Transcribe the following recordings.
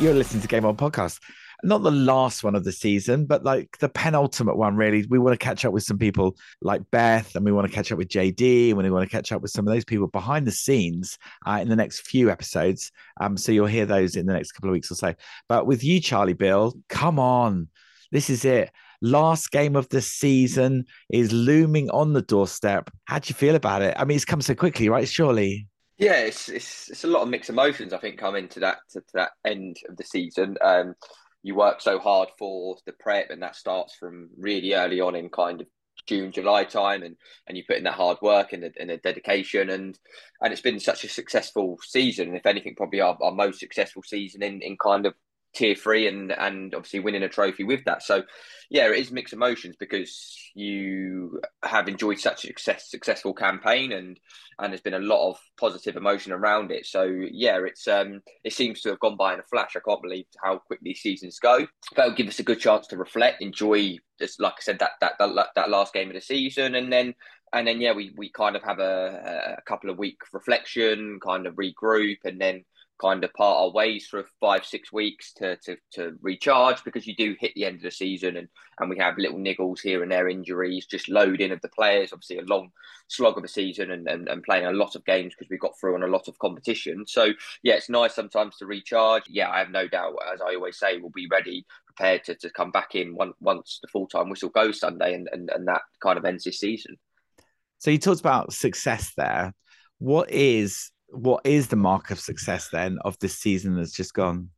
You're listening to Game On Podcast. Not the last one of the season, but like the penultimate one, really. We want to catch up with some people like Beth, and we want to catch up with JD, and we want to catch up with some of those people behind the scenes uh, in the next few episodes. Um, so you'll hear those in the next couple of weeks or so. But with you, Charlie Bill, come on. This is it. Last game of the season is looming on the doorstep. How do you feel about it? I mean, it's come so quickly, right? Surely. Yeah, it's it's, it's a lot of mixed emotions. I think coming to that to, to that end of the season. Um, you work so hard for the prep, and that starts from really early on in kind of June, July time, and and you put in that hard work and the, and the dedication, and and it's been such a successful season. If anything, probably our, our most successful season in in kind of tier three and and obviously winning a trophy with that. So yeah, it is mixed emotions because you have enjoyed such a success, successful campaign and and there's been a lot of positive emotion around it. So yeah, it's um it seems to have gone by in a flash. I can't believe how quickly seasons go. It'll give us a good chance to reflect, enjoy just like I said that that that, that last game of the season, and then and then yeah, we we kind of have a, a couple of week reflection, kind of regroup, and then kind of part our ways for five six weeks to, to to recharge because you do hit the end of the season and and we have little niggles here and there injuries just loading of the players obviously a long slog of a season and, and, and playing a lot of games because we got through on a lot of competition. So yeah it's nice sometimes to recharge. Yeah I have no doubt as I always say we'll be ready prepared to, to come back in once once the full-time whistle goes Sunday and, and and that kind of ends this season. So you talked about success there. What is what is the mark of success then of this season that's just gone?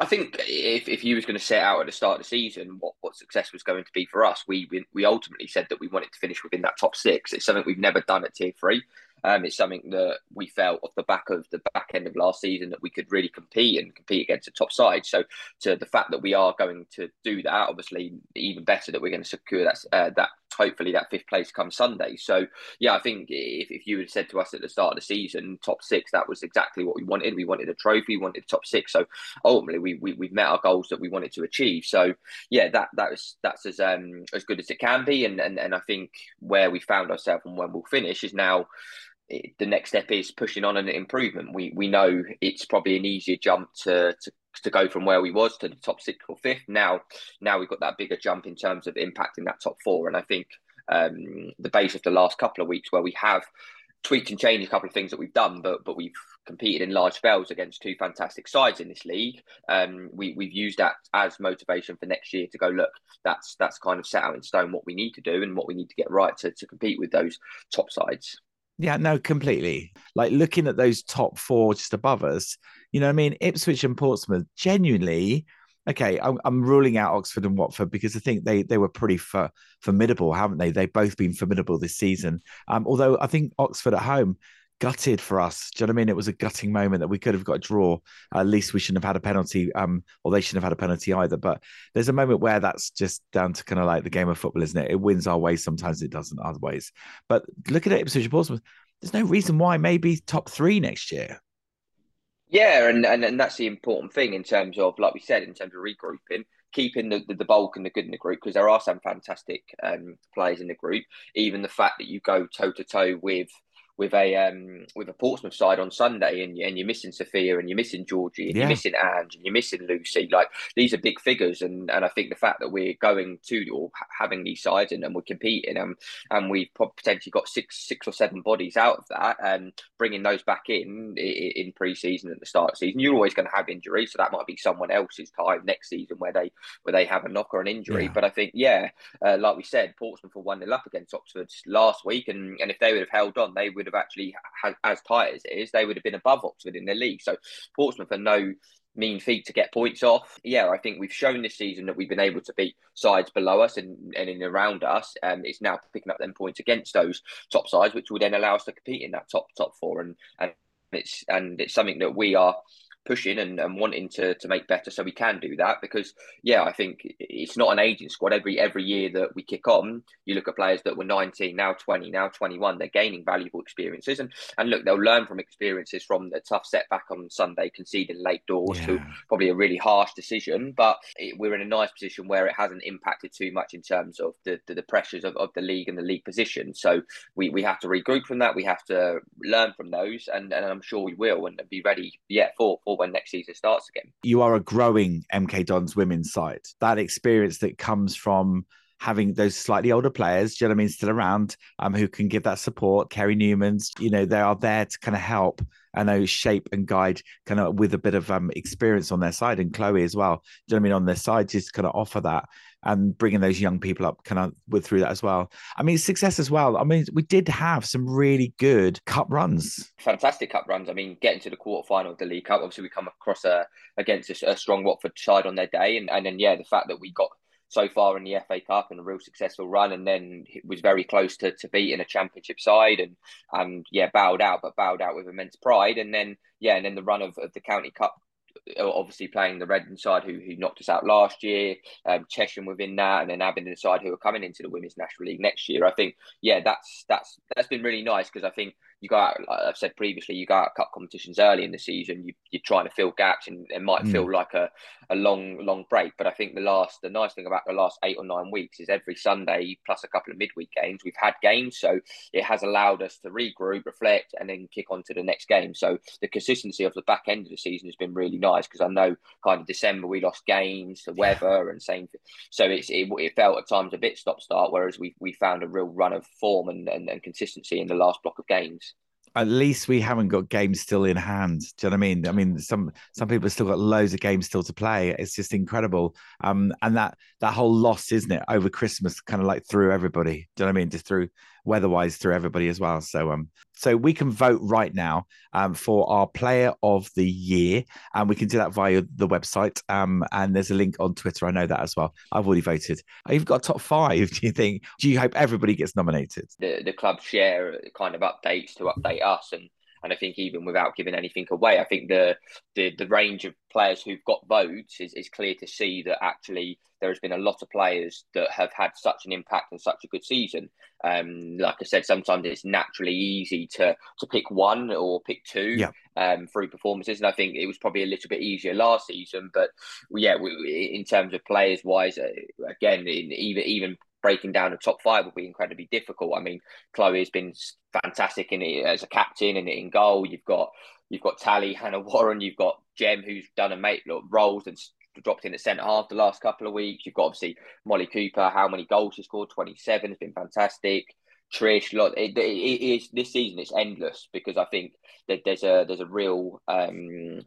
I think if, if you was going to set out at the start of the season what, what success was going to be for us, we, we we ultimately said that we wanted to finish within that top six. It's something we've never done at tier three. Um, it's something that we felt off the back of the back end of last season that we could really compete and compete against the top side. So, to the fact that we are going to do that, obviously, even better that we're going to secure that uh, that hopefully that fifth place comes Sunday. So, yeah, I think if, if you had said to us at the start of the season, top six, that was exactly what we wanted. We wanted a trophy, we wanted top six. So, ultimately, we, we we've met our goals that we wanted to achieve. So, yeah, that that was that's as um as good as it can be. And and and I think where we found ourselves and when we'll finish is now the next step is pushing on an improvement. We we know it's probably an easier jump to, to to go from where we was to the top six or fifth. Now now we've got that bigger jump in terms of impacting that top four. And I think um, the base of the last couple of weeks where we have tweaked and changed a couple of things that we've done, but but we've competed in large spells against two fantastic sides in this league. Um, we we've used that as motivation for next year to go look. That's that's kind of set out in stone what we need to do and what we need to get right to to compete with those top sides. Yeah, no, completely. Like looking at those top four just above us, you know, I mean, Ipswich and Portsmouth, genuinely, okay, I'm, I'm, ruling out Oxford and Watford because I think they they were pretty for, formidable, haven't they? They've both been formidable this season. Um, although I think Oxford at home gutted for us. Do you know what I mean? It was a gutting moment that we could have got a draw. At least we shouldn't have had a penalty, um, or they shouldn't have had a penalty either. But there's a moment where that's just down to kind of like the game of football, isn't it? It wins our way sometimes, it doesn't other ways. But look at Ipswich Portsmouth. There's no reason why maybe top three next year. Yeah, and, and and that's the important thing in terms of, like we said, in terms of regrouping keeping the, the, the, bulk and the good in the group because there are some fantastic um, players in the group. Even the fact that you go toe to toe with with a um, with a Portsmouth side on Sunday, and, and you're missing Sophia, and you're missing Georgie, and yeah. you're missing Ange, and you're missing Lucy. Like these are big figures, and, and I think the fact that we're going to or having these sides and, and we're competing, and and we've potentially got six six or seven bodies out of that, and bringing those back in in pre-season at the start of the season, you're always going to have injuries, so that might be someone else's time next season where they where they have a knock or an injury. Yeah. But I think yeah, uh, like we said, Portsmouth were one 0 up against Oxford last week, and and if they would have held on, they would would have actually had as tight as it is, they would have been above Oxford in the league. So Portsmouth are no mean feat to get points off. Yeah, I think we've shown this season that we've been able to beat sides below us and, and in around us. And um, it's now picking up them points against those top sides, which will then allow us to compete in that top top four. And and it's and it's something that we are pushing and, and wanting to to make better so we can do that because yeah I think it's not an aging squad. Every every year that we kick on you look at players that were 19 now 20 now 21 they're gaining valuable experiences. And and look they'll learn from experiences from the tough setback on Sunday conceding late doors yeah. to probably a really harsh decision. But it, we're in a nice position where it hasn't impacted too much in terms of the the, the pressures of, of the league and the league position. So we, we have to regroup from that. We have to learn from those and, and I'm sure we will and be ready yeah for, for when next season starts again. You are a growing MK Dons women's side. That experience that comes from having those slightly older players, do you know what I mean, still around, um, who can give that support. Kerry Newman's, you know, they are there to kind of help and know shape and guide kind of with a bit of um experience on their side and Chloe as well. Do you know what I mean? On their side, just kind of offer that and bringing those young people up kind of with through that as well. I mean, success as well. I mean, we did have some really good cup runs. Fantastic cup runs. I mean, getting to the quarter final of the League Cup, obviously we come across a against a, a strong Watford side on their day, and and then yeah, the fact that we got so far in the FA Cup and a real successful run, and then was very close to, to beating a Championship side, and and yeah, bowed out, but bowed out with immense pride, and then yeah, and then the run of, of the County Cup obviously playing the Redden side who, who knocked us out last year, um, Chesham within that, and then Abingdon side who are coming into the Women's National League next year. I think, yeah, that's that's that's been really nice because I think you go out, like I've said previously, you go out cup competitions early in the season, you, you're trying to fill gaps and it might mm. feel like a, a long, long break. But I think the last, the nice thing about the last eight or nine weeks is every Sunday plus a couple of midweek games, we've had games. So it has allowed us to regroup, reflect, and then kick on to the next game. So the consistency of the back end of the season has been really nice because I know kind of December we lost games, the weather, and same. So it's, it, it felt at times a bit stop start, whereas we, we found a real run of form and, and, and consistency in the last block of games at least we haven't got games still in hand. Do you know what I mean? I mean, some some people have still got loads of games still to play. It's just incredible. Um, and that that whole loss, isn't it, over Christmas, kind of like through everybody. Do you know what I mean? Just through weather-wise through everybody as well. So um, so we can vote right now um for our player of the year, and we can do that via the website. Um, and there's a link on Twitter. I know that as well. I've already voted. You've got top five. Do you think? Do you hope everybody gets nominated? The the club share kind of updates to update us and and I think even without giving anything away, I think the the, the range of players who've got votes is, is clear to see that actually there has been a lot of players that have had such an impact and such a good season. Um, like I said, sometimes it's naturally easy to to pick one or pick two yeah. um, through performances, and I think it was probably a little bit easier last season. But yeah, we, in terms of players wise, uh, again, in, even even breaking down the top five will be incredibly difficult. I mean, Chloe has been fantastic in it as a captain and in goal. You've got you've got Tally, Hannah Warren, you've got Jem who's done a mate look, roles and dropped in at centre half the last couple of weeks. You've got obviously Molly Cooper, how many goals she scored? Twenty seven has been fantastic. Trish, look, it, it, it is this season. It's endless because I think that there's a there's a real um,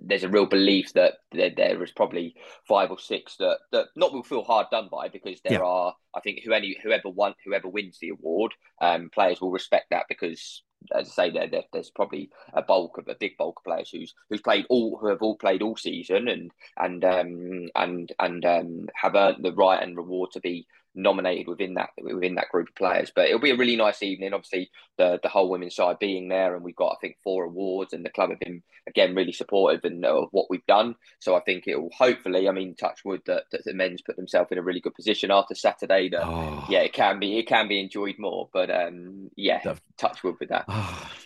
there's a real belief that there, there is probably five or six that, that not will feel hard done by because there yeah. are I think who any whoever won whoever wins the award um, players will respect that because as I say there, there, there's probably a bulk of a big bulk of players who's who's played all who have all played all season and and um, and and um, have earned the right and reward to be nominated within that within that group of players. But it'll be a really nice evening. Obviously, the the whole women's side being there, and we've got I think four awards, and the club have been again really supportive and of what we've done. So I think it will hopefully, I mean, touch wood that, that the men's put themselves in a really good position after Saturday. That oh. yeah, it can be it can be enjoyed more. But um, yeah, the... touch wood with that. Oh.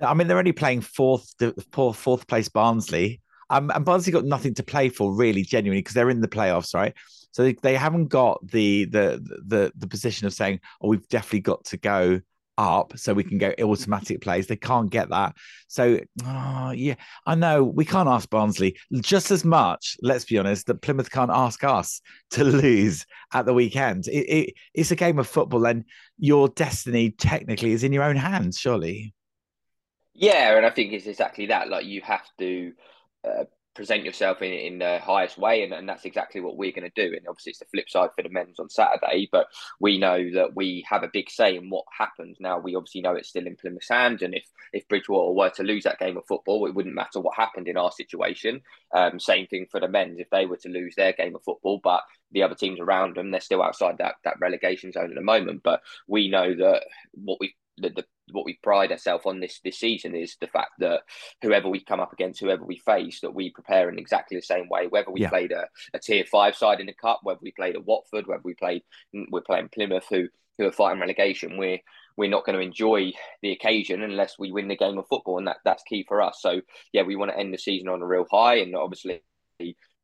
I mean, they're only playing fourth, fourth, fourth place Barnsley. Um, and Barnsley got nothing to play for, really, genuinely, because they're in the playoffs, right? So they, they haven't got the the the the position of saying, "Oh, we've definitely got to go up so we can go automatic plays. They can't get that. So, oh, yeah, I know we can't ask Barnsley just as much, let's be honest, that Plymouth can't ask us to lose at the weekend. It, it, it's a game of football, and your destiny technically is in your own hands, surely. Yeah, and I think it's exactly that. Like, you have to. Uh, present yourself in, in the highest way and, and that's exactly what we're going to do. And obviously it's the flip side for the men's on saturday but we know that we have a big say in what happens. Now we obviously know it's still in plymouth's hands and if if bridgewater were to lose that game of football it wouldn't matter what happened in our situation. Um, same thing for the men's. If they were to lose their game of football but the other teams around them they're still outside that that relegation zone at the moment. But we know that what we the, the what we pride ourselves on this this season is the fact that whoever we come up against, whoever we face, that we prepare in exactly the same way. Whether we yeah. played a, a tier five side in the cup, whether we played a Watford, whether we played we're playing Plymouth, who who are fighting relegation, we're we're not going to enjoy the occasion unless we win the game of football, and that that's key for us. So yeah, we want to end the season on a real high, and obviously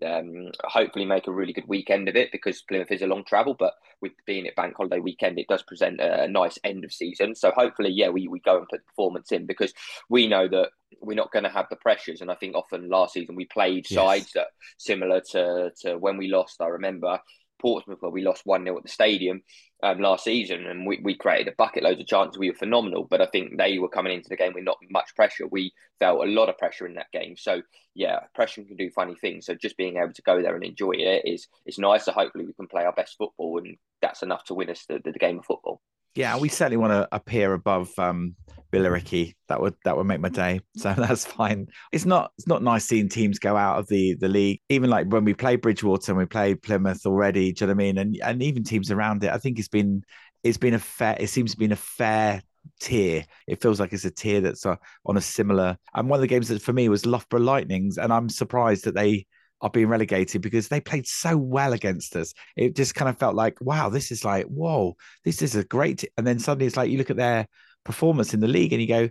um, hopefully make a really good weekend of it because Plymouth is a long travel, but with being at bank holiday weekend, it does present a, nice end of season. So hopefully, yeah, we, we go and put the performance in because we know that we're not going to have the pressures. And I think often last season we played yes. sides that similar to, to when we lost. I remember Portsmouth where we lost 1 0 at the stadium um, last season and we, we created a bucket loads of chances. We were phenomenal, but I think they were coming into the game with not much pressure. We felt a lot of pressure in that game. So, yeah, pressure can do funny things. So, just being able to go there and enjoy it is, is nice. So, hopefully, we can play our best football and that's enough to win us the, the, game of football. Yeah, we certainly want to appear above um, Billericay. That would that would make my day. So that's fine. It's not it's not nice seeing teams go out of the the league. Even like when we play Bridgewater and we play Plymouth already. Do you know what I mean? And and even teams around it. I think it's been it's been a fair. It seems to be a fair tier. It feels like it's a tier that's uh, on a similar. And one of the games that for me was Loughborough Lightnings, and I'm surprised that they are being relegated because they played so well against us. It just kind of felt like, wow, this is like, whoa, this is a great. And then suddenly it's like you look at their performance in the league and you go,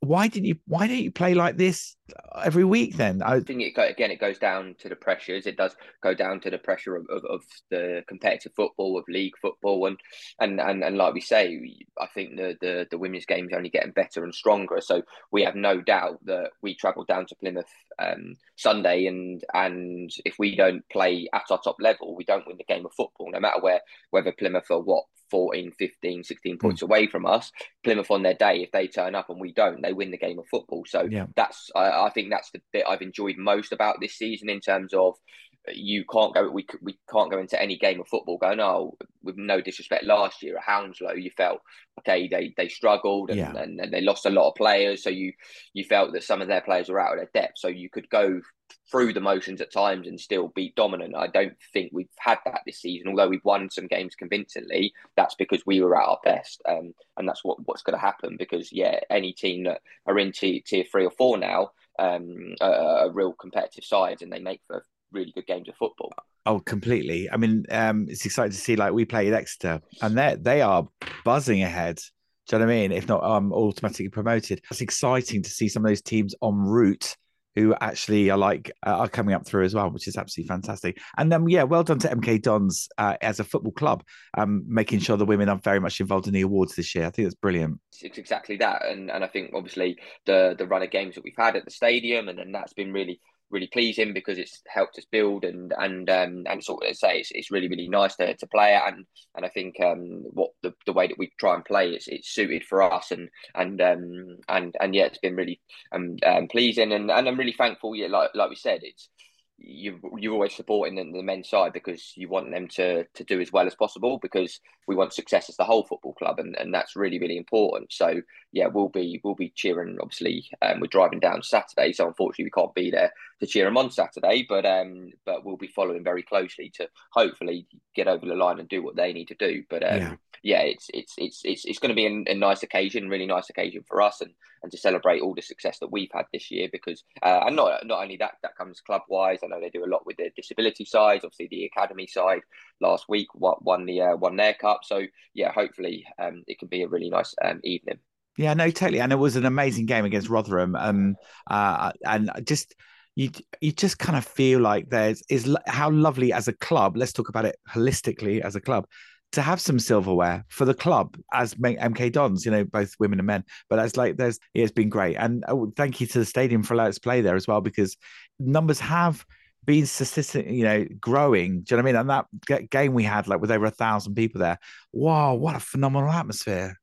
why didn't you why don't you play like this every week then? I think it again it goes down to the pressures. It does go down to the pressure of, of, of, the competitive football of league football. And and and, and like we say i think the, the the women's is only getting better and stronger. So we have no doubt that we travel down to plymouth um, sunday. And and if we don't play at our top level we don't win the game of football no matter where whether plymouth or what 14, 15, 16 points mm. away from us. Plymouth on their day, if they turn up and we don't, they win the game of football. So yeah. that's I, I think that's the bit I've enjoyed most about this season in terms of you can't go we we can't go into any game of football going oh with no disrespect last year at Hounslow you felt okay they they struggled and, yeah. and, and, they lost a lot of players so you you felt that some of their players were out of their depth so you could go through the motions at times and still be dominant I don't think we've had that this season although we've won some games convincingly that's because we were at our best um, and that's what what's going to happen because yeah any team that are in tier, tier three or four now um, are, are real competitive sides and they make for really good games of football. Oh, completely. I mean, um, it's exciting to see like we played Exeter and they they are buzzing ahead. Do you know what I mean? If not um, automatically promoted. It's exciting to see some of those teams en route who actually are like uh, are coming up through as well, which is absolutely fantastic. And then yeah, well done to MK Dons uh, as a football club, um, making sure the women are very much involved in the awards this year. I think that's brilliant. It's exactly that, and and I think obviously the the run of games that we've had at the stadium, and then that's been really really pleasing because it's helped us build and and um, and sort of say it's, it's really really nice to, to play it. And and I think um, what the, the way that we try and play is it's suited for us. And and um, and and yeah it's been really um, um pleasing. And, and I'm really thankful. Yeah like like we said it's you you're always supporting the, the men's side because you want them to to do as well as possible because we want success as the whole football club and, and that's really really important so yeah we'll be we'll be cheering obviously um, we're driving down Saturday so unfortunately we can't be there to cheer them on Saturday but um but we'll be following very closely to hopefully get over the line and do what they need to do but um, yeah. yeah it's it's it's it's, it's going to be a, a nice occasion really nice occasion for us and and to celebrate all the success that we've had this year because uh, and not not only that that comes club wise I know they do a lot with the disability side obviously the academy side last week won the uh, won their cup. So yeah hopefully um, it can be a really nice um, evening. Yeah no totally. And it was an amazing game against Rotherham. Um uh, and just you you just kind of feel like there's is how lovely as a club let's talk about it holistically as a club to have some silverware for the club as MK Dons, you know, both women and men. But that's like there's it's been great, and oh, thank you to the stadium for allowing us to play there as well because numbers have been statistic, you know, growing. Do you know what I mean? And that game we had like with over a thousand people there. Wow, what a phenomenal atmosphere!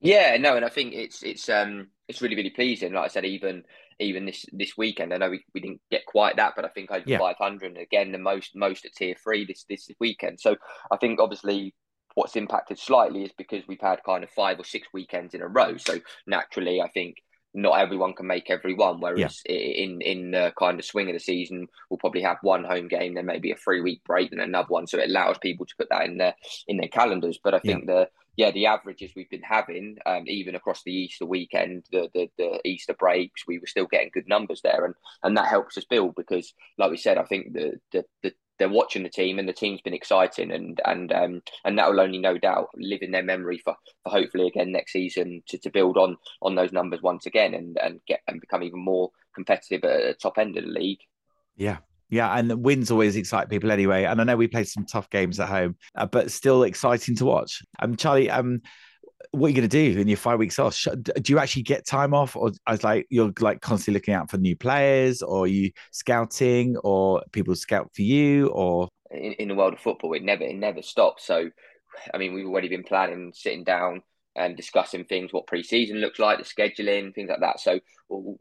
Yeah, no, and I think it's it's um it's really really pleasing. Like I said, even even this this weekend. I know we, we didn't get quite that, but I think over yeah. 500 again the most most at tier three this this weekend. So I think obviously what's impacted slightly is because we've had kind of five or six weekends in a row. So naturally, I think not everyone can make every one. Whereas yeah. in in the kind of swing of the season, we'll probably have one home game, then maybe a three week break, and another one. So it allows people to put that in their in their calendars. But I think yeah. the yeah, the averages we've been having, um, even across the Easter weekend, the, the the Easter breaks, we were still getting good numbers there, and and that helps us build because, like we said, I think the the, the they're watching the team and the team's been exciting and and um and that will only no doubt live in their memory for, for hopefully again next season to, to build on on those numbers once again and and get and become even more competitive at the top end of the league. Yeah, Yeah, and the wins always excite people anyway. And I know we played some tough games at home, uh, but still exciting to watch. Um, Charlie, um, what are you going to do in your five weeks off? Do you actually get time off, or as like you're like constantly looking out for new players, or you scouting, or people scout for you, or in, in the world of football, it never it never stops. So, I mean, we've already been planning, sitting down and discussing things, what pre-season looks like, the scheduling, things like that. So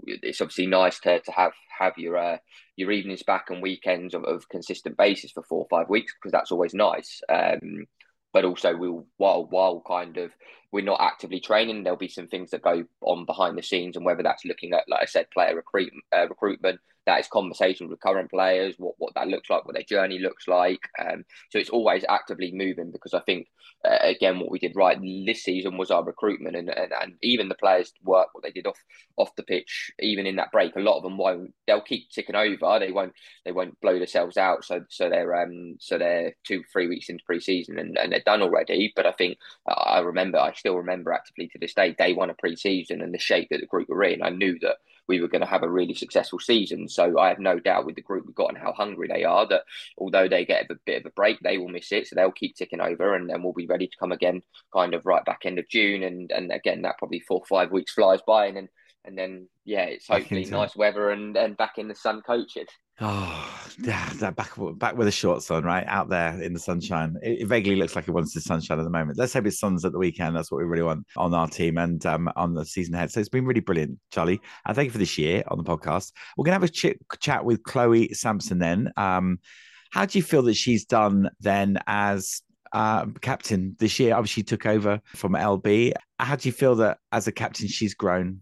it's obviously nice to, to have have your uh, your evenings back and weekends of, of consistent basis for four or five weeks because that's always nice. Um, but also we'll while while kind of we're not actively training, there'll be some things that go on behind the scenes, and whether that's looking at, like I said, player recruit uh, recruitment, that is conversations with current players, what what that looks like, what their journey looks like. Um, so it's always actively moving because I think uh, again what we did right this season was our recruitment and, and and even the players work what they did off off the pitch, even in that break. A lot of them won't. They'll keep ticking over. They won't. They won't blow themselves out. So so they're um so they're two three weeks into pre-season and, and they're done already. But I think I remember I still remember actively to this day day one of pre-season and the shape that the group were in. I knew that we were going to have a really successful season. So I have no doubt with the group we've got and how hungry they are that although they get a bit of a break, they will miss it. So they'll keep ticking over and then we'll be ready to come again kind of right back end of June. And and again, that probably four or five weeks flies by and then and then yeah, it's hopefully nice weather and, and back in the sun coaching. Oh, yeah, that back back with the shorts on, right out there in the sunshine. It, it, vaguely looks like it wants the sunshine at the moment. Let's hope it suns at the weekend. That's what we really want on our team and um, on the season ahead. So it's been really brilliant, Charlie. And thank you for this year on the podcast. We're gonna have a ch- chat with Chloe Sampson then. Um, how do you feel that she's done then as uh, captain this year? Obviously, took over from LB. How do you feel that as a captain she's grown?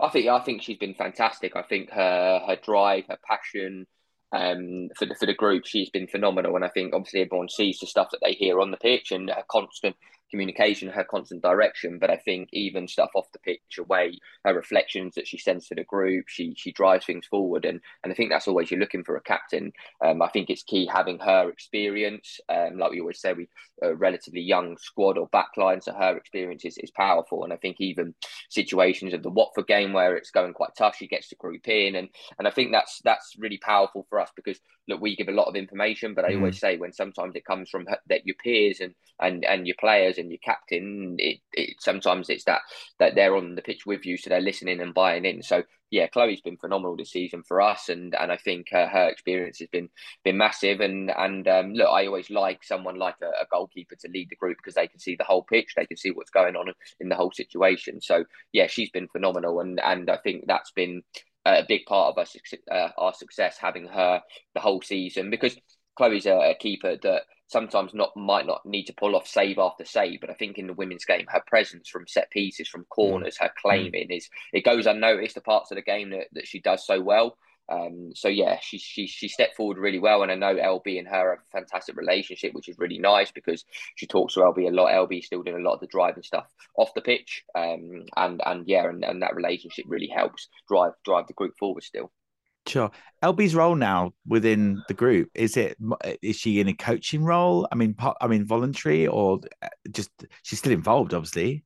I think I think she's been fantastic. I think her her drive, her passion um, for the for the group, she's been phenomenal. And I think obviously everyone sees the stuff that they hear on the pitch and her constant communication, her constant direction. But I think even stuff off the pitch away, her reflections that she sends to the group, she she drives things forward, and and I think that's always you're looking for a captain. Um, I think it's key having her experience. Um, like we always say, we a relatively young squad or backline, so her experience is, is powerful. And I think even situations of the Watford game where it's going quite tough, she gets to group in, and and I think that's that's really powerful for us because look, we give a lot of information, but I mm. always say when sometimes it comes from that your peers and and and your players and your captain, it, it sometimes it's that that they're on the pitch with you, so they're listening and buying in. So yeah, Chloe's been phenomenal this season for us, and and I think uh, her experience has been been massive. And and um, look, I always like someone like a, a, goalkeeper to lead the group because they can see the whole pitch, they can see what's going on in the whole situation. So yeah, she's been phenomenal, and and I think that's been a big part of our, uh, our success having her the whole season because Chloe's a, a keeper that sometimes not might not need to pull off save after save, but I think in the women's game, her presence from set pieces, from corners, her mm. claiming is it goes unnoticed. The parts of the game that, that she does so well. Um, so yeah, she, she she stepped forward really well, and I know LB and her have a fantastic relationship, which is really nice because she talks to LB a lot. LB still doing a lot of the driving stuff off the pitch, um, and and yeah, and, and that relationship really helps drive drive the group forward still. Sure. LB's role now within the group is it is she in a coaching role? I mean, I mean, voluntary or uh, just she's still involved, obviously.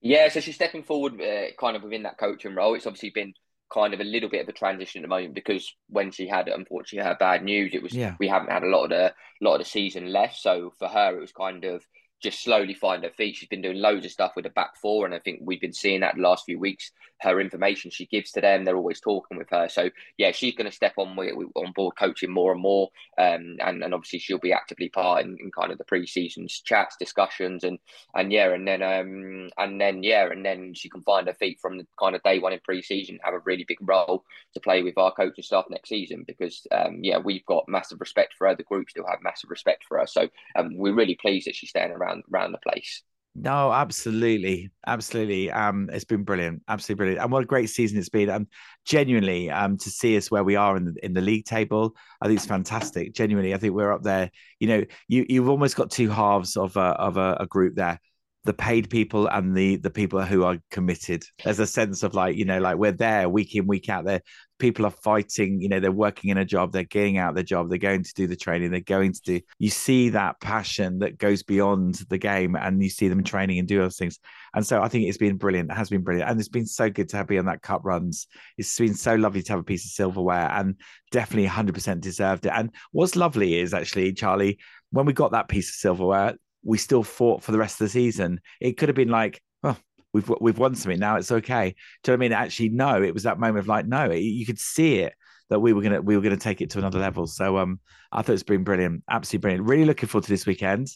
Yeah, so she's stepping forward, uh, kind of within that coaching role. It's obviously been kind of a little bit of a transition at the moment because when she had unfortunately her bad news, it was yeah. we haven't had a lot of the lot of the season left. So for her, it was kind of just slowly find her feet. She's been doing loads of stuff with the back four, and I think we've been seeing that the last few weeks. Her information she gives to them, they're always talking with her. So yeah, she's going to step on on board coaching more and more, um, and and obviously she'll be actively part in, in kind of the pre-season chats, discussions, and and yeah, and then um and then yeah, and then she can find her feet from the kind of day one in pre-season, have a really big role to play with our coaching staff next season because um yeah, we've got massive respect for her. The group still have massive respect for her, so um, we're really pleased that she's staying around around around the place. No, absolutely, absolutely. Um, it's been brilliant, absolutely brilliant, and what a great season it's been. Um, genuinely, um, to see us where we are in the in the league table, I think it's fantastic. Genuinely, I think we're up there. You know, you you've almost got two halves of a of a, a group there. The paid people and the the people who are committed. There's a sense of like, you know, like we're there week in, week out there. People are fighting, you know, they're working in a job, they're getting out the job, they're going to do the training, they're going to do you see that passion that goes beyond the game and you see them training and do those things. And so I think it's been brilliant. It has been brilliant. And it's been so good to have be on that cup runs. It's been so lovely to have a piece of silverware and definitely 100% deserved it. And what's lovely is actually, Charlie, when we got that piece of silverware, we still fought for the rest of the season. It could have been like, oh, we've we've won something now. It's okay. Do you know what I mean? Actually, no. It was that moment of like, no. You could see it that we were gonna we were gonna take it to another level. So um, I thought it's been brilliant, absolutely brilliant. Really looking forward to this weekend.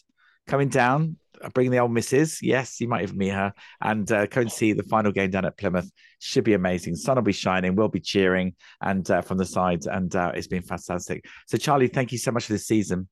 Coming down, bringing the old missus. Yes, you might even meet her and uh, go and see the final game down at Plymouth. Should be amazing. Sun will be shining. We'll be cheering and uh, from the sides, and uh, it's been fantastic. So, Charlie, thank you so much for this season.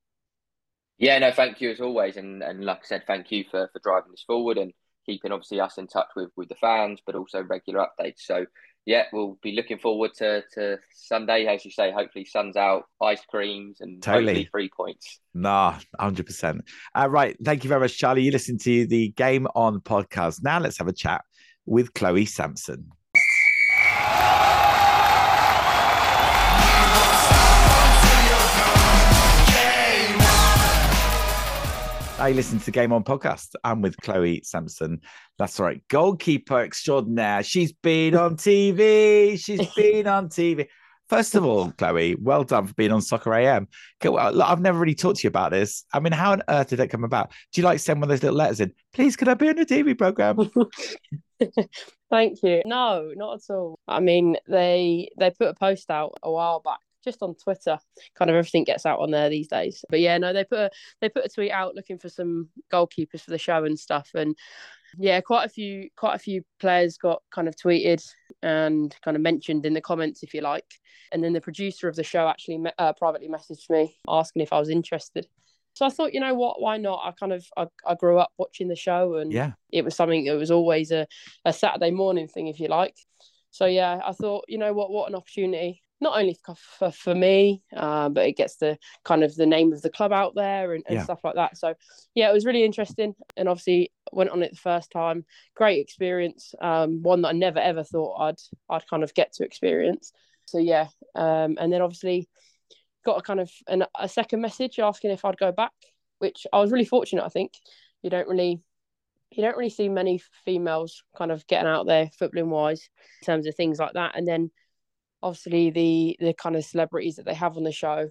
Yeah, no, thank you as always, and and like I said, thank you for for driving this forward and keeping obviously us in touch with with the fans, but also regular updates. So yeah, we'll be looking forward to to Sunday, as you say. Hopefully, sun's out, ice creams, and totally three points. Nah, hundred percent. Uh, right, thank you very much, Charlie. You listen to the Game On podcast. Now let's have a chat with Chloe Sampson. I listen to the Game On podcast. I'm with Chloe Sampson. That's right. Goalkeeper extraordinaire. She's been on TV. She's been on TV. First of all, Chloe, well done for being on Soccer AM. I've never really talked to you about this. I mean, how on earth did that come about? Do you like send one of those little letters in? Please, could I be on a TV program? Thank you. No, not at all. I mean, they they put a post out a while back just on Twitter. Kind of everything gets out on there these days. But yeah, no, they put a, they put a tweet out looking for some goalkeepers for the show and stuff. And yeah, quite a few quite a few players got kind of tweeted and kind of mentioned in the comments, if you like. And then the producer of the show actually uh, privately messaged me asking if I was interested. So I thought, you know what, why not? I kind of I, I grew up watching the show and yeah, it was something that was always a, a Saturday morning thing, if you like. So yeah, I thought, you know what, what an opportunity not only for, for me, uh, but it gets the kind of the name of the club out there and, and yeah. stuff like that. So, yeah, it was really interesting. And obviously, went on it the first time. Great experience. Um, one that I never ever thought I'd I'd kind of get to experience. So yeah, um, and then obviously got a kind of an, a second message asking if I'd go back, which I was really fortunate. I think you don't really you don't really see many females kind of getting out there footballing wise in terms of things like that. And then obviously the the kind of celebrities that they have on the show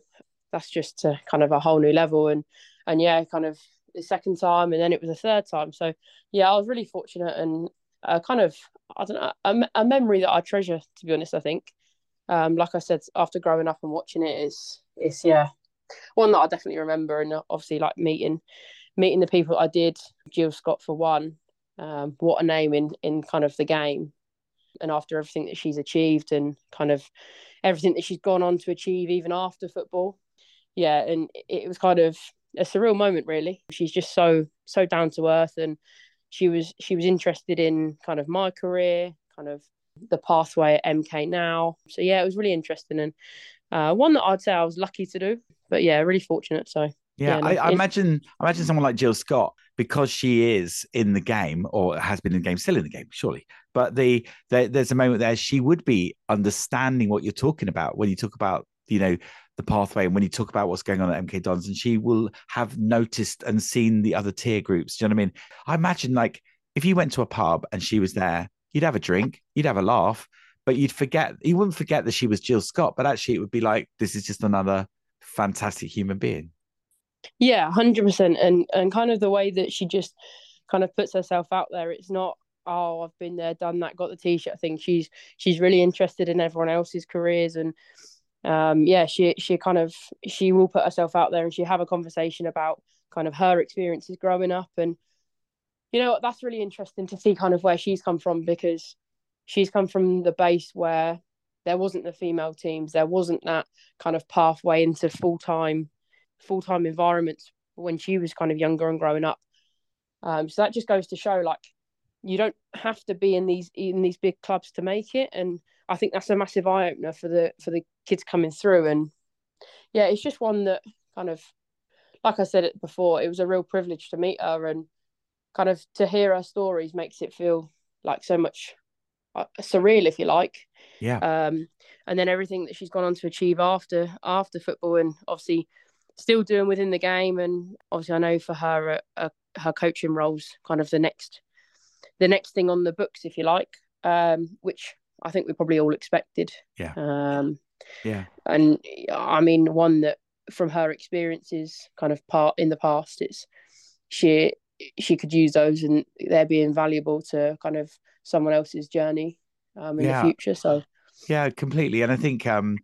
that's just to kind of a whole new level. And and yeah kind of the second time and then it was a third time. So yeah i was really fortunate and uh, kind of i don't know a, a, memory that i treasure to be honest i think. Um like i said after growing up and watching it is it's yeah one that i definitely remember. And obviously like meeting meeting the people i did jill scott for one um, what a name in in kind of the game and after everything that she's achieved and kind of everything that she's gone on to achieve even after football. Yeah and it was kind of a surreal moment really. She's just so so down to earth and she was she was interested in kind of my career kind of the pathway at mk now. So yeah it was really interesting and uh, one that i'd say i was lucky to do. But yeah really fortunate so yeah, yeah I, I imagine I imagine someone like Jill Scott because she is in the game or has been in the game, still in the game, surely. But the, the there's a moment there she would be understanding what you're talking about when you talk about you know the pathway and when you talk about what's going on at MK Dons, and she will have noticed and seen the other tier groups. Do you know what I mean? I imagine like if you went to a pub and she was there, you'd have a drink, you'd have a laugh, but you'd forget you wouldn't forget that she was Jill Scott, but actually it would be like this is just another fantastic human being. Yeah, hundred percent, and and kind of the way that she just kind of puts herself out there. It's not oh I've been there, done that, got the t-shirt thing. She's she's really interested in everyone else's careers and um yeah she she kind of she will put herself out there and she have a conversation about kind of her experiences growing up and you know that's really interesting to see kind of where she's come from because she's come from the base where there wasn't the female teams there wasn't that kind of pathway into full-time full time environments when she was kind of younger and growing up. Um, so that just goes to show like you don't have to be in these in these big clubs to make it, and I think that's a massive eye opener for the for the kids coming through. And yeah, it's just one that kind of, like I said it before, it was a real privilege to meet her and kind of to hear her stories makes it feel like so much uh, surreal, if you like. Yeah. Um, and then everything that she's gone on to achieve after after football, and obviously still doing within the game. And obviously, I know for her, uh, uh, her coaching roles kind of the next the next thing on the books, if you like, um, which I think we probably all expected. Yeah. Um, yeah. And I mean, one that from her experiences, kind of part in the past, it's she she could use those and they're being valuable to kind of someone else's journey um, in yeah. the future. So yeah, completely. And I think um,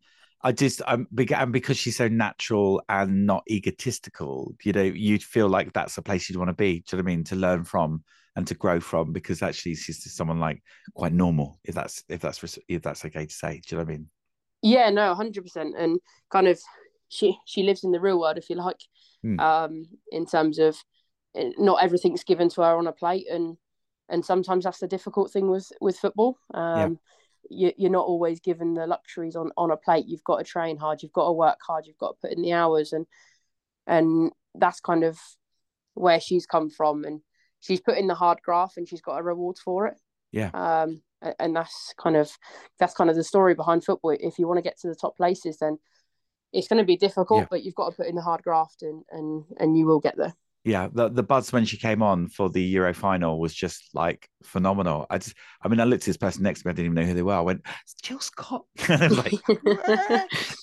I just um and because she's so natural and not egotistical, you know, you'd feel like that's a place you'd want to be. Do you know what I mean? To learn from and to grow from, because actually she's just someone like quite normal, if that's if that's if that's okay to say. Do you know what I mean? Yeah, no, hundred percent, and kind of she she lives in the real world, if you like, mm. um, in terms of eh, not everything's given to her on a plate, and and sometimes that's the difficult thing with with football. Um, yeah you, you're not always given the luxuries on on a plate. You've got to train hard. You've got to work hard. You've got to put in the hours, and and that's kind of where she's come from. And she's put in the hard graft, and she's got a reward for it. Yeah. Um, and that's kind of that's kind of the story behind football. If you want to get to the top places, then it's going to be difficult, yeah. but you've got to put in the hard graft, and and and you will get there yeah, the the buzz when she came on for the Euro final was just like phenomenal. I just, I mean, I looked at this person next to me, I didn't even know who they were. I went, "It's Jill Scott." I was like,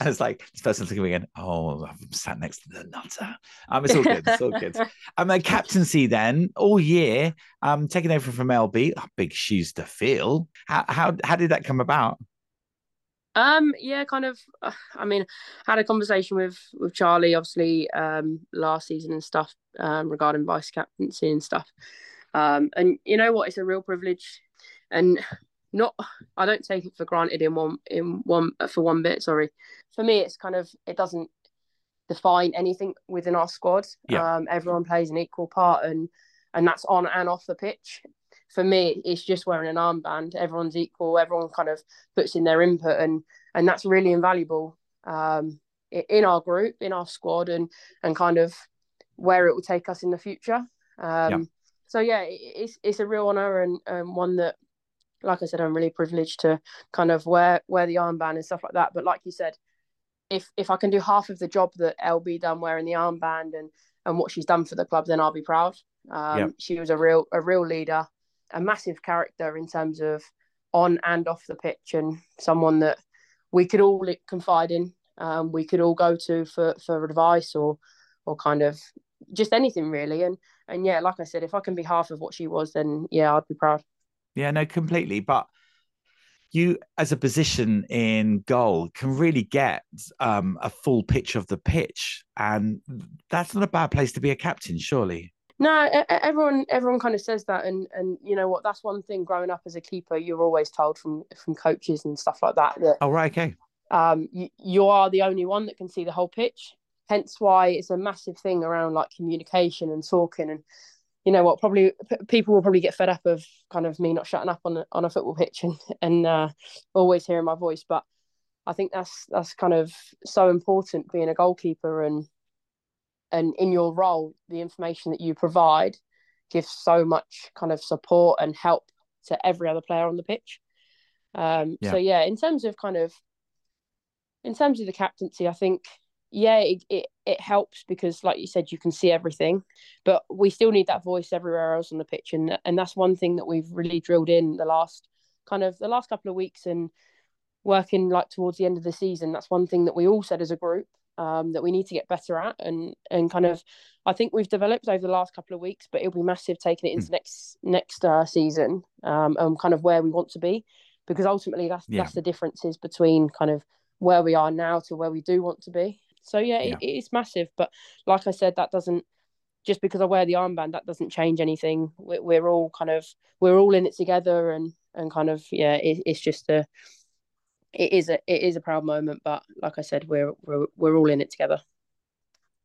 I was like, this person's looking again. Oh, I'm sat next to the nutter. Um, it's all good. It's all good. Um, then captaincy then all year, um, taking over from LB. Oh, big shoes to fill. How how how did that come about? Um, yeah, kind of. Uh, I mean, had a conversation with with Charlie, obviously, um, last season and stuff, um, regarding vice captaincy and stuff. Um, and you know what? It's a real privilege, and not. I don't take it for granted in one in one for one bit. Sorry, for me, it's kind of it doesn't define anything within our squad. Yeah. Um, everyone plays an equal part, and and that's on and off the pitch for me, it's just wearing an armband. Everyone's equal. Everyone kind of puts in their input, and and that's really invaluable um, in our group, in our squad, and and kind of where it will take us in the future. Um, yeah. So yeah, it's it's a real honour and, one that, like I said, I'm really privileged to kind of wear wear the armband and stuff like that. But like you said, if if I can do half of the job that LB done wearing the armband and and what she's done for the club, then I'll be proud. Um, yeah. She was a real a real leader a massive character in terms of on and off the pitch, and someone that we could all confide in. Um, we could all go to for for advice or or kind of just anything really. And and yeah, like I said, if I can be half of what she was, then yeah, I'd be proud. Yeah, no, completely. But you, as a position in goal, can really get um, a full pitch of the pitch, and that's not a bad place to be a captain, surely. No, everyone everyone kind of says that, and and you know what? That's one thing. Growing up as a keeper, you're always told from from coaches and stuff like that that oh right, okay, um, you, you are the only one that can see the whole pitch. Hence why it's a massive thing around like communication and talking and you know what probably people will probably get fed up of kind of me not shutting up on a, on a football pitch and and uh, always hearing my voice but i think that's that's kind of so important being a goalkeeper and and in your role the information that you provide gives so much kind of support and help to every other player on the pitch. Um, yeah. so yeah in terms of kind of in terms of the captaincy i think yeah it, it, it helps because like you said you can see everything but we still need that voice everywhere else on the pitch. And and that's one thing that we've really drilled in the last kind of the last couple of weeks and working like towards the end of the season. That's one thing that we all said as a group um, that we need to get better at and and kind of I think we've developed over the last couple of weeks, but it'll be massive taking it into mm. next next uh, season um, and kind of where we want to be because ultimately that's yeah. that's the differences between kind of where we are now to where we do want to be. So yeah, yeah. It, it's massive, but like I said, that doesn't just because I wear the armband that doesn't change anything. We're, we're all kind of we're all in it together and and kind of yeah, it, it's just a it is a it is a proud moment, but like I said, we're we're we're all in it together.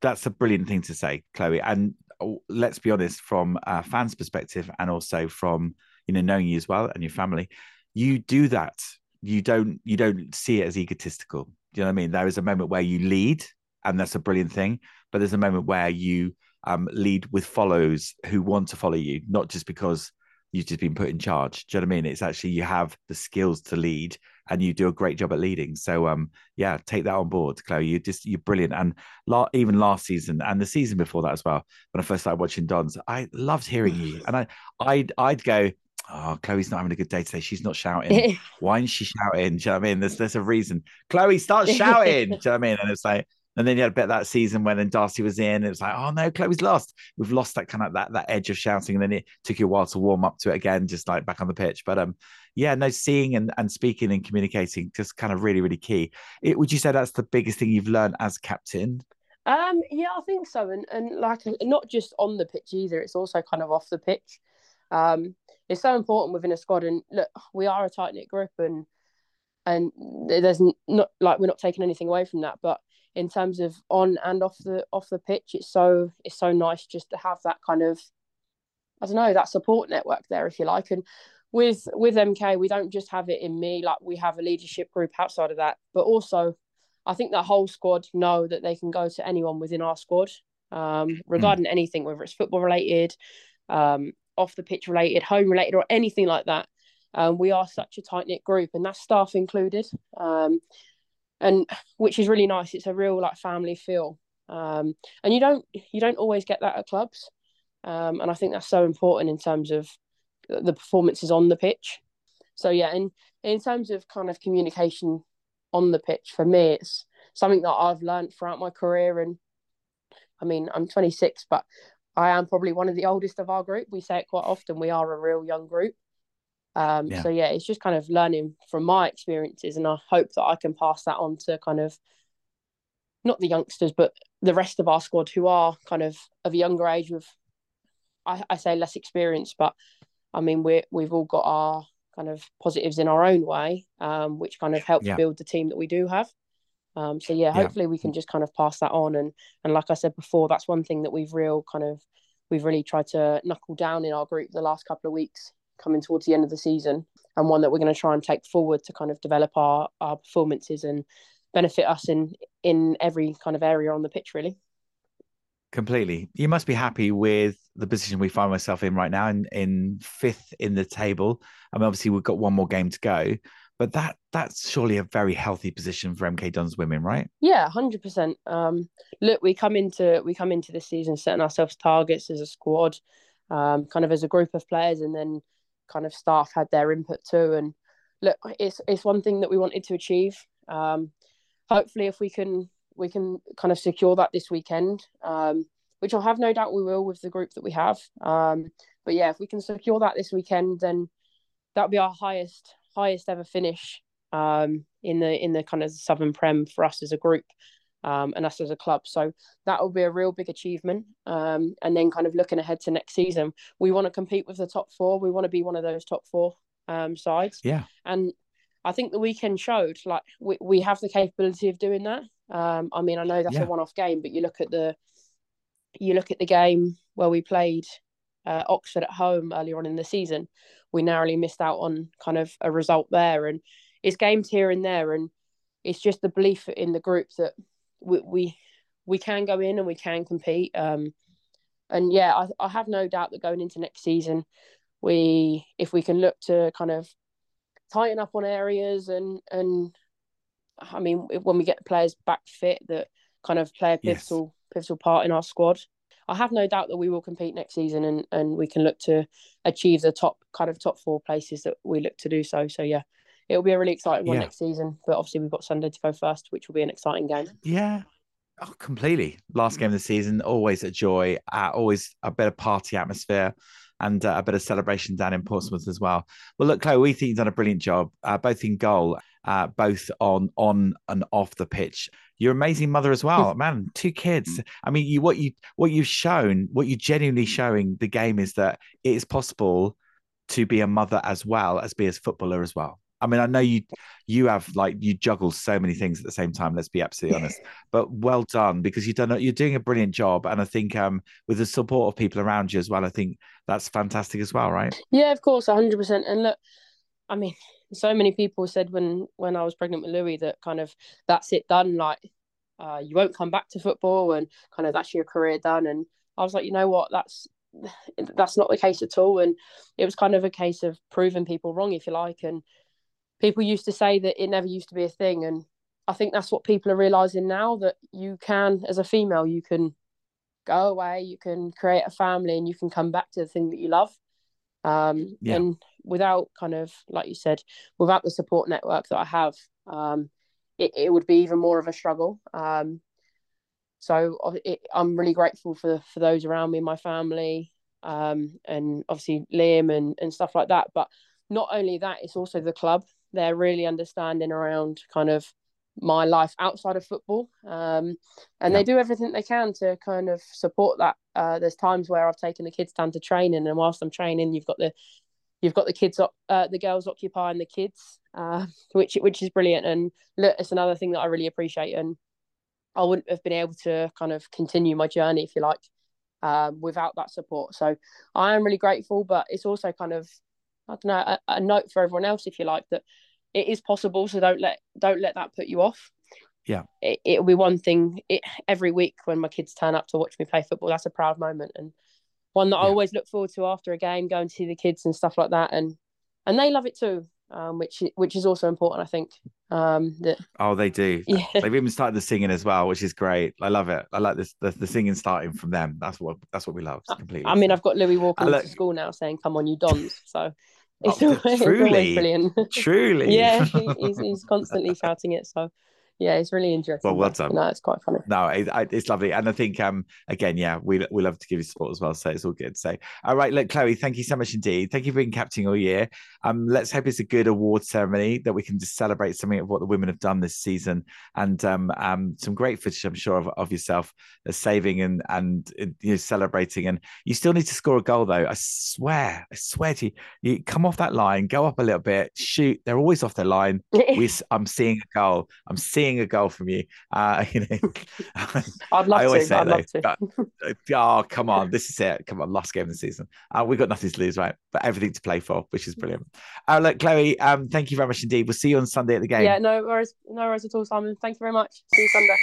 That's a brilliant thing to say, Chloe. And oh, let's be honest, from a fan's perspective, and also from you know knowing you as well and your family, you do that. You don't you don't see it as egotistical. Do you know what I mean? There is a moment where you lead, and that's a brilliant thing. But there's a moment where you um, lead with follows who want to follow you, not just because you've just been put in charge. Do you know what I mean? It's actually you have the skills to lead and you do a great job at leading. So um yeah, take that on board, Chloe. You just you're brilliant. And la- even last season and the season before that as well, when I first started watching Dons, I loved hearing you. And I I'd I'd go, Oh, Chloe's not having a good day today. She's not shouting. Why isn't she shouting? Do you know what I mean? There's there's a reason. Chloe, start shouting. Do you know what I mean? And it's like, and then you had a bit that season when then Darcy was in. It was like, oh no, Chloe's lost. We've lost that kind of that that edge of shouting, and then it took you a while to warm up to it again, just like back on the pitch. But um, yeah, no, seeing and, and speaking and communicating just kind of really really key. It, would you say that's the biggest thing you've learned as captain? Um, yeah, I think so, and and like not just on the pitch either. It's also kind of off the pitch. Um, it's so important within a squad, and look, we are a tight knit group, and and there's not like we're not taking anything away from that, but in terms of on and off the off the pitch. It's so it's so nice just to have that kind of I don't know that support network there, if you like. And with with MK, we don't just have it in me. Like we have a leadership group outside of that, but also I think the whole squad know that they can go to anyone within our squad um, hmm. regarding mm. anything, whether it's football related, um, off the pitch related, home related, or anything like that. Um, we are such a tight knit group, and that's staff included. Um, and which is really nice. It's a real like family feel, um, and you don't you don't always get that at clubs, um, and I think that's so important in terms of the performances on the pitch. So yeah, in in terms of kind of communication on the pitch, for me, it's something that I've learned throughout my career. And I mean, I'm 26, but I am probably one of the oldest of our group. We say it quite often. We are a real young group. Um, yeah. So yeah, it's just kind of learning from my experiences, and I hope that I can pass that on to kind of not the youngsters, but the rest of our squad who are kind of of a younger age with, I, I say less experience, but I mean we we've all got our kind of positives in our own way, um, which kind of helps yeah. build the team that we do have. Um, so yeah, hopefully yeah. we can just kind of pass that on, and and like I said before, that's one thing that we've real kind of we've really tried to knuckle down in our group the last couple of weeks coming towards the end of the season and one that we're going to try and take forward to kind of develop our, our performances and benefit us in in every kind of area on the pitch really completely you must be happy with the position we find ourselves in right now in, in fifth in the table I mean obviously we've got one more game to go but that that's surely a very healthy position for MK Dons women, right? Yeah, hundred um, percent. Look, we come into we come into this season setting ourselves targets as a squad, um, kind of as a group of players, and then kind of staff had their input too. And look, it's it's one thing that we wanted to achieve. Um, hopefully, if we can we can kind of secure that this weekend, um, which I have no doubt we will with the group that we have. Um, but yeah, if we can secure that this weekend, then that'll be our highest highest ever finish um, in the in the kind of Southern Prem for us as a group um, and us as a club. So that will be a real big achievement. Um, and then kind of looking ahead to next season, we want to compete with the top four. We want to be one of those top four um, sides. Yeah. And I think the weekend showed like we, we have the capability of doing that. Um, I mean, I know that's yeah. a one-off game, but you look at the you look at the game where we played uh, Oxford at home earlier on in the season. We narrowly missed out on kind of a result there, and it's games here and there, and it's just the belief in the group that we we, we can go in and we can compete. Um, and yeah, I, I have no doubt that going into next season, we if we can look to kind of tighten up on areas and and I mean when we get players back fit that kind of play a pivotal yes. pivotal part in our squad. I have no doubt that we will compete next season and, and we can look to achieve the top kind of top four places that we look to do so. So yeah, it'll be a really exciting one yeah. next season. But obviously, we've got Sunday to go first, which will be an exciting game. Yeah. Oh, completely. Last game of the season, always a joy, uh, always a bit of party atmosphere and uh, a bit of celebration down in Portsmouth as well. Well, look, Chloe, we think you've done a brilliant job, uh, both in goal, uh, both on on and off the pitch. You're an amazing mother as well, man. Two kids. I mean, you what you what you've shown, what you're genuinely showing the game is that it is possible to be a mother as well as be a footballer as well. I mean, I know you you have like you juggle so many things at the same time. Let's be absolutely honest. But well done because you've done you're doing a brilliant job, and I think um with the support of people around you as well, I think that's fantastic as well, right? Yeah, of course, hundred percent. And look, I mean, so many people said when when I was pregnant with Louis that kind of that's it done. Like, uh, you won't come back to football, and kind of that's your career done. And I was like, you know what, that's that's not the case at all. And it was kind of a case of proving people wrong, if you like. And people used to say that it never used to be a thing. And I think that's what people are realizing now that you can, as a female, you can go away, you can create a family, and you can come back to the thing that you love. Um, yeah. And without kind of, like you said, without the support network that I have, um, it, it would be even more of a struggle. Um, so it, I'm really grateful for for those around me, my family, um, and obviously Liam and and stuff like that. But not only that, it's also the club. They're really understanding around kind of my life outside of football, um, and yeah. they do everything they can to kind of support that. Uh, there's times where I've taken the kids down to training, and whilst I'm training, you've got the you've got the kids, uh, the girls occupying the kids, uh, which which is brilliant. And look, it's another thing that I really appreciate. And I wouldn't have been able to kind of continue my journey, if you like, um, without that support. So I am really grateful, but it's also kind of I don't know a, a, note for everyone else, if you like, that it is possible. So don't let don't let that put you off. Yeah, it, it'll be one thing it, every week when my kids turn up to watch me play football. That's a proud moment and one that yeah. I always look forward to after a game, going to see the kids and stuff like that, and and they love it too um, which which is also important, I think. Um, that oh, they do. Yeah. They've even started the singing as well, which is great. I love it. I like this the, the singing starting from them. That's what that's what we love completely. I mean, I've got Louis walking look... to school now saying, "Come on, you dons." So. It's, oh, always, truly, it's brilliant. Truly, yeah, he's, he's constantly shouting it. So yeah, it's really interesting. Well, well done. No, it's quite funny. No, it, it's lovely, and I think um again, yeah, we we love to give you support as well, so it's all good. So, all right, look, Chloe, thank you so much indeed. Thank you for being captain all year. Um, let's hope it's a good award ceremony that we can just celebrate something of what the women have done this season, and um, um some great footage, I'm sure, of, of yourself uh, saving and and uh, you know celebrating. And you still need to score a goal though. I swear, I swear to you, you come off that line, go up a little bit, shoot. They're always off their line. we, I'm seeing a goal. I'm seeing seeing a goal from you. Uh, you know, I'd love I always to. Say I'd love to. Uh, oh, come on, this is it. Come on, last game of the season. Uh, we've got nothing to lose, right? But everything to play for, which is brilliant. Uh, look, Chloe, um, thank you very much indeed. We'll see you on Sunday at the game. Yeah, no worries, no worries at all, Simon. Thank you very much. See you Sunday.